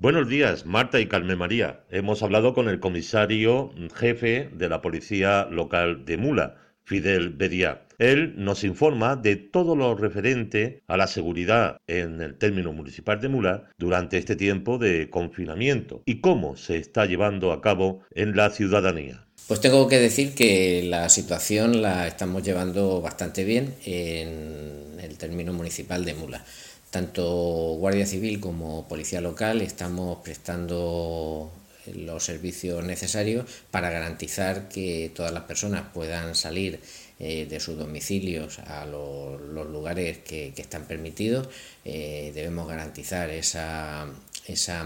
Buenos días, Marta y Carmen María. Hemos hablado con el comisario jefe de la Policía Local de Mula, Fidel Bedia. Él nos informa de todo lo referente a la seguridad en el término municipal de Mula durante este tiempo de confinamiento y cómo se está llevando a cabo en la ciudadanía. Pues tengo que decir que la situación la estamos llevando bastante bien en el término municipal de Mula. Tanto Guardia Civil como Policía Local estamos prestando los servicios necesarios para garantizar que todas las personas puedan salir eh, de sus domicilios a los, lugares que, están permitidos. Eh, debemos garantizar esa,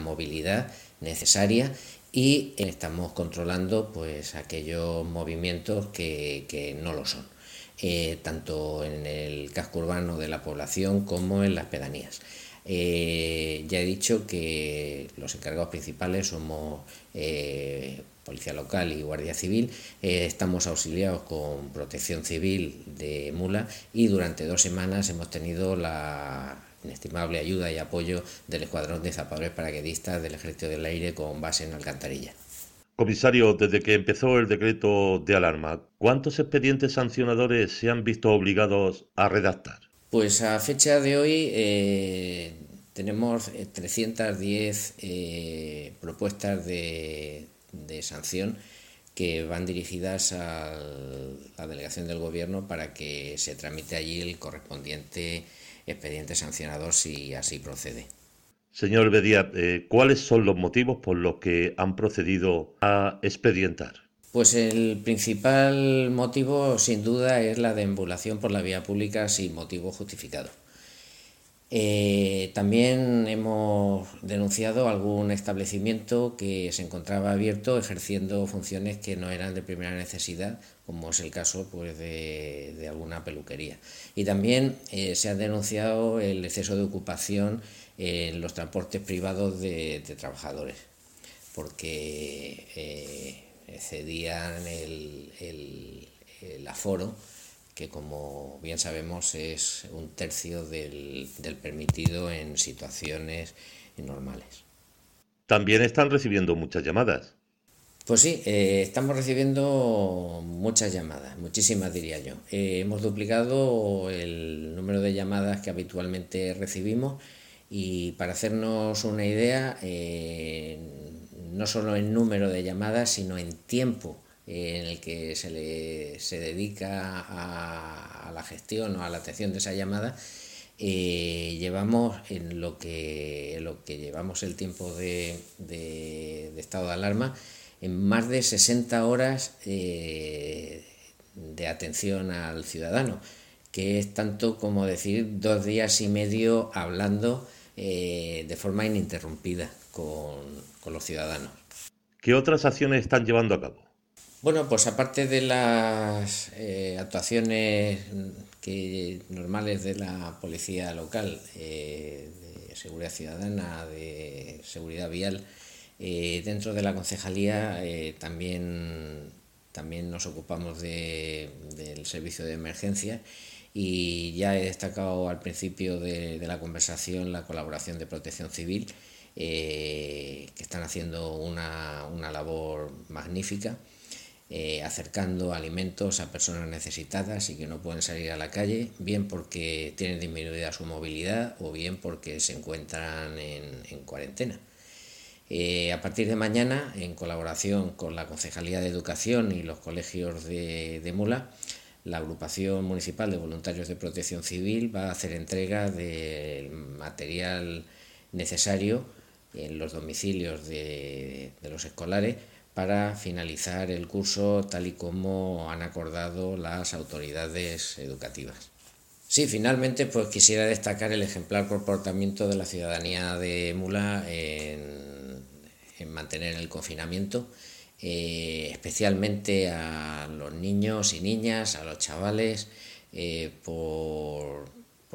movilidad necesaria y estamos controlando pues aquellos movimientos que, no lo son, eh, tanto en el casco urbano de la población como en las pedanías. ya he dicho que los encargados principales somos Policía Local y Guardia Civil. Eh, estamos auxiliados con Protección Civil de Mula y durante dos semanas hemos tenido la inestimable ayuda y apoyo del Escuadrón de Zapadores Paraquedistas del Ejército del Aire con base en Alcantarilla. Comisario, desde que empezó el decreto de alarma, ¿cuántos expedientes sancionadores se han visto obligados a redactar? Pues a fecha de hoy eh, tenemos 310 eh, propuestas de, de sanción que van dirigidas a la delegación del gobierno para que se tramite allí el correspondiente expediente sancionador si así procede. Señor Bedia, eh, ¿cuáles son los motivos por los que han procedido a expedientar? Pues el principal motivo, sin duda, es la deambulación por la vía pública sin motivo justificado. Eh, también hemos denunciado algún establecimiento que se encontraba abierto ejerciendo funciones que no eran de primera necesidad, como es el caso pues, de, alguna peluquería. Y también eh, se ha denunciado el exceso de ocupación en los transportes privados de, trabajadores, porque eh, excedían el aforo que como bien sabemos es un tercio del, permitido en situaciones normales. También están recibiendo muchas llamadas. Pues sí, eh, estamos recibiendo muchas llamadas, muchísimas diría yo. Eh, hemos duplicado el número de llamadas que habitualmente recibimos y para hacernos una idea, eh, no solo en número de llamadas, sino en tiempo en el que se, le, se dedica a, la gestión o a la atención de esa llamada, eh, llevamos en lo que, lo que llevamos el tiempo de, estado de alarma, en más de 60 horas eh, de atención al ciudadano, que es tanto como decir dos días y medio hablando eh, de forma ininterrumpida con, con los ciudadanos. ¿Qué otras acciones están llevando a cabo? Bueno, pues aparte de las eh, actuaciones normales de la policía local, eh, de seguridad ciudadana, de seguridad vial, eh, dentro de la concejalía también, también nos ocupamos del servicio de emergencia y ya he destacado al principio de, la conversación la colaboración de protección civil, que están haciendo una, una labor magnífica. Eh, acercando alimentos a personas necesitadas y que no pueden salir a la calle, bien porque tienen disminuida su movilidad o bien porque se encuentran en, cuarentena. Eh, a partir de mañana, en colaboración con la Concejalía de Educación y los colegios de, Mula, la Agrupación Municipal de Voluntarios de Protección Civil va a hacer entrega del material necesario en los domicilios de los escolares para finalizar el curso tal y como han acordado las autoridades educativas. Sí, finalmente pues quisiera destacar el ejemplar comportamiento de la ciudadanía de Mula en, mantener el confinamiento, eh, especialmente a los niños y niñas, a los chavales, eh, por,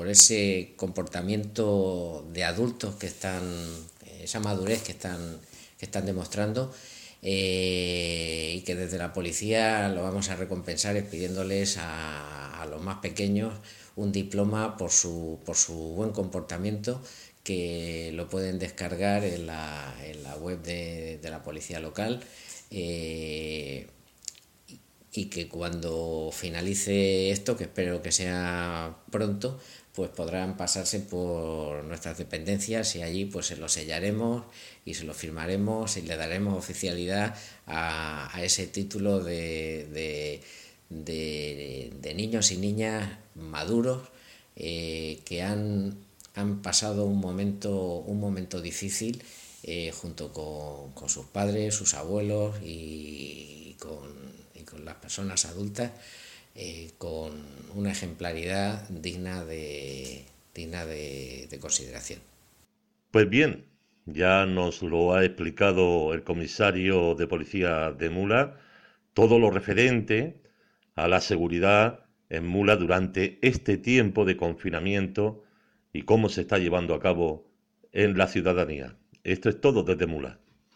ese comportamiento de adultos que están, esa madurez que están, que están demostrando eh, y que desde la policía lo vamos a recompensar pidiéndoles a, los más pequeños un diploma por su, por su buen comportamiento que lo pueden descargar en la, en la web de, la policía local. Eh, y que cuando finalice esto, que espero que sea pronto, pues podrán pasarse por nuestras dependencias y allí pues se lo sellaremos y se lo firmaremos y le daremos oficialidad a, ese título de, de, niños y niñas maduros eh, que han, han, pasado un momento, un momento difícil eh, junto con, sus padres, sus abuelos y con, las personas adultas eh, con una ejemplaridad digna de, digna de, de consideración. Pues bien, ya nos lo ha explicado el comisario de policía de Mula, todo lo referente a la seguridad en Mula durante este tiempo de confinamiento y cómo se está llevando a cabo en la ciudadanía. Esto es todo desde Mula.